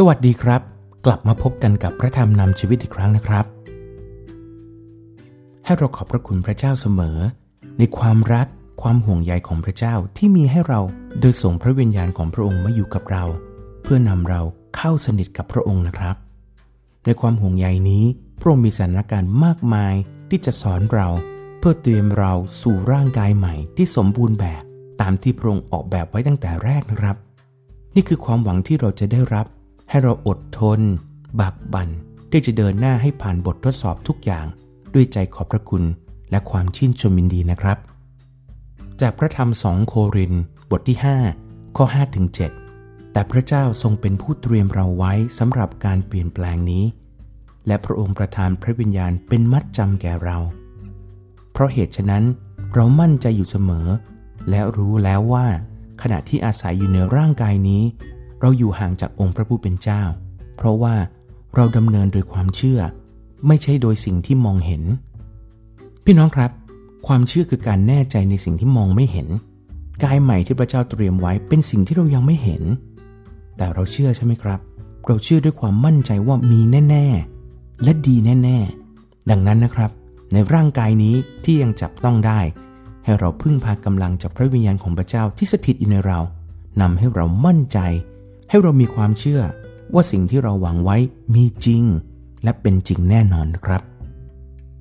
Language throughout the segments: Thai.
สวัสดีครับ กลับมาพบกันกับพระธรรมนำชีวิตอีกครั้งนะครับ ให้เราขอบพระคุณพระเจ้าเสมอ ในความรักความห่วงใยของพระเจ้าที่มีให้เราโดยส่งพระวิญญาณของพระองค์มาอยู่กับเรา เพื่อนำเราเข้าสนิทกับพระองค์นะครับ ในความห่วงใยนี้พระองค์มีสถานการณ์มากมายที่จะสอนเรา เพื่อเตรียมเราสู่ร่างกายใหม่ที่สมบูรณ์แบบตามที่พระองค์ออกแบบไว้ตั้งแต่แรกนะครับ นี่คือความหวังที่เราจะได้รับ ให้เราอดทน บักบันที่จะเดินหน้าให้ผ่านบททดสอบทุกอย่าง ด้วยใจขอบพระคุณและความชื่นชมยินดีนะครับ จากพระธรรมสองโครินบทที่ 5 ข้อ5ถึง7แต่พระเจ้าทรงเป็นผู้เตรียมเราไว้สำหรับการเปลี่ยนแปลงนี้ และพระองค์ประทานพระวิญญาณเป็นมัดจำแก่เรา เพราะเหตุฉะนั้นเรามั่นใจอยู่เสมอ และรู้แล้วว่าขณะที่อาศัยอยู่ในร่างกายนี้ เราอยู่ห่างจากองค์พระผู้เป็นเจ้า เพราะว่าเราดำเนินโดยความเชื่อ ไม่ใช่โดยสิ่งที่มองเห็น พี่น้องครับ ความเชื่อคือการแน่ใจในสิ่งที่มองไม่เห็น กายใหม่ที่พระเจ้าเตรียมไว้เป็นสิ่งที่เรายังไม่เห็น แต่เราเชื่อใช่ไหมครับ เราเชื่อด้วยความมั่นใจว่ามีแน่ ๆ และดีแน่ ๆ ดังนั้นนะครับ ในร่างกายนี้ที่ยังจับต้องได้ ให้เราพึ่งพากำลังจากพระวิญญาณของพระเจ้าที่สถิตอยู่ในเรานำให้เรามั่นใจ ให้เรามีความเชื่อว่าสิ่งที่เราหวังไว้มีจริง และเป็นจริงแน่นอนครับ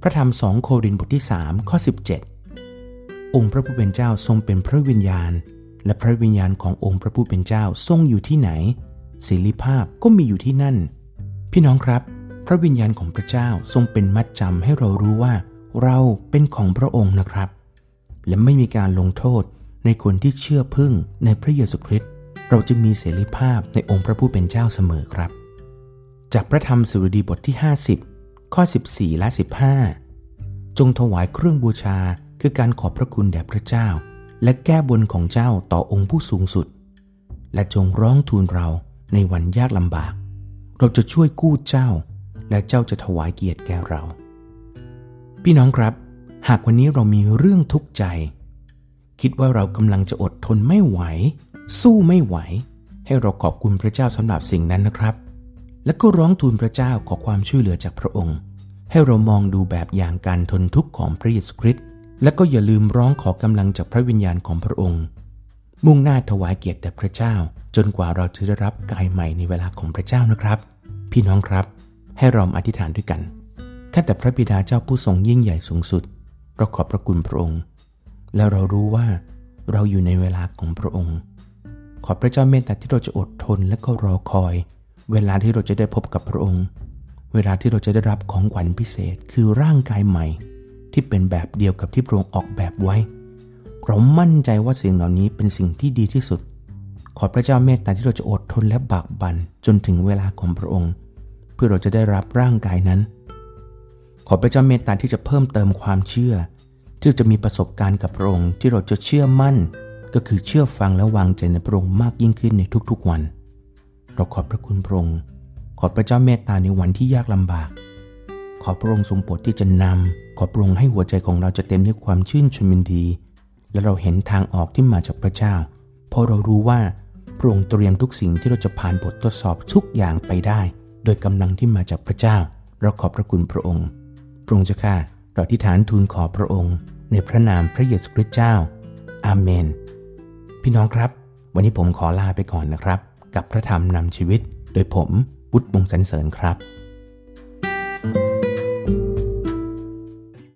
พระธรรมสองโครินธ์บทที่ 3 ข้อ 17 องค์พระผู้เป็นเจ้าทรงเป็นพระวิญญาณ และพระวิญญาณขององค์พระผู้เป็นเจ้าทรงอยู่ที่ไหนศิลิภาพก็มีอยู่ที่นั่น พี่น้องครับ พระวิญญาณของพระเจ้าทรงเป็นมัดจำให้เรารู้ว่า เราเป็นของพระองค์นะครับ และไม่มีการลงโทษในคนที่เชื่อพึ่งในพระเยซูคริสต์ เราจะมีเสรีภาพในองค์พระผู้เป็นเจ้าเสมอครับ จากพระธรรมสุรดีบทที่ 50 ข้อ 14 และ 15 จงถวายเครื่องบูชาคือการขอบพระคุณแด่พระเจ้า และแก้บนของเจ้าต่อองค์ผู้สูงสุด และจงร้องทูลเราในวันยากลำบาก เราจะช่วยกู้เจ้า และเจ้าจะถวายเกียรติแก่เรา พี่น้องครับ หากวันนี้เรามีเรื่องทุกข์ใจ คิดว่าเรากำลังจะอดทนไม่ไหว สู้ไม่ไหว ให้เราขอบคุณพระเจ้าสำหรับสิ่งนั้นนะครับ และก็ร้องทูลพระเจ้าขอความช่วยเหลือจากพระองค์ ให้เรามองดูแบบอย่างการทนทุกข์ของพระเยซูคริสต์และก็อย่าลืมร้องขอกำลังจากพระวิญญาณของพระองค์ มุ่งหน้าถวายเกียรติแด่พระเจ้า จนกว่าเราจะได้รับกายใหม่ในเวลาของพระเจ้านะครับ พี่น้องครับ ให้เราอธิษฐานด้วยกันข้าแต่พระบิดาเจ้าผู้ทรงยิ่งใหญ่สูงสุดเราขอบพระคุณพระองค์ และเรารู้ว่าเราอยู่ในเวลาของพระองค์ ขอพระเจ้าเมตตาที่เราจะอดทนและก็รอคอย เวลาที่เราจะได้พบกับพระองค์ เวลาที่เราจะได้รับของขวัญพิเศษคือร่างกายใหม่ ที่เป็นแบบเดียวกับที่พระองค์ออกแบบไว้ เรามั่นใจว่าสิ่งเหล่านี้เป็นสิ่งที่ดีที่สุด ขอพระเจ้าเมตตาที่เราจะอดทนและบากบั่นจนถึงเวลาของพระองค์ เพื่อเราจะได้รับร่างกายนั้น ขอพระเจ้าเมตตาที่จะเพิ่มเติมความเชื่อ ที่จะมีประสบการณ์กับพระองค์ที่เราจะเชื่อมั่น ก็คือเชื่อฟังและวางใจในพระองค์มากยิ่งขึ้นในทุกๆวัน เราขอบพระคุณพระองค์ขอพระเจ้าเมตตาในวันที่ยากลำบาก ขอพระองค์ทรงโปรดที่จะนำขอพระองค์ให้หัวใจของเราจะเต็มด้วยความชื่นชมยินดี และเราเห็นทางออกที่มาจากพระเจ้า เพราะเรารู้ว่าพระองค์เตรียมทุกสิ่งที่เราจะผ่านบททดสอบทุกอย่างไปได้ โดยกำลังที่มาจากพระเจ้า เราขอบพระคุณพระองค์ พระองค์เจ้าข้า เราที่ฐานทูลขอพระองค์ ในพระนามพระเยซูคริสต์เจ้า อาเมน พี่น้องครับ วันนี้ผมขอลาไปก่อนนะครับ กับพระธรรมนำชีวิต โดยผมวุฒิวงศ์สันเสริญครับ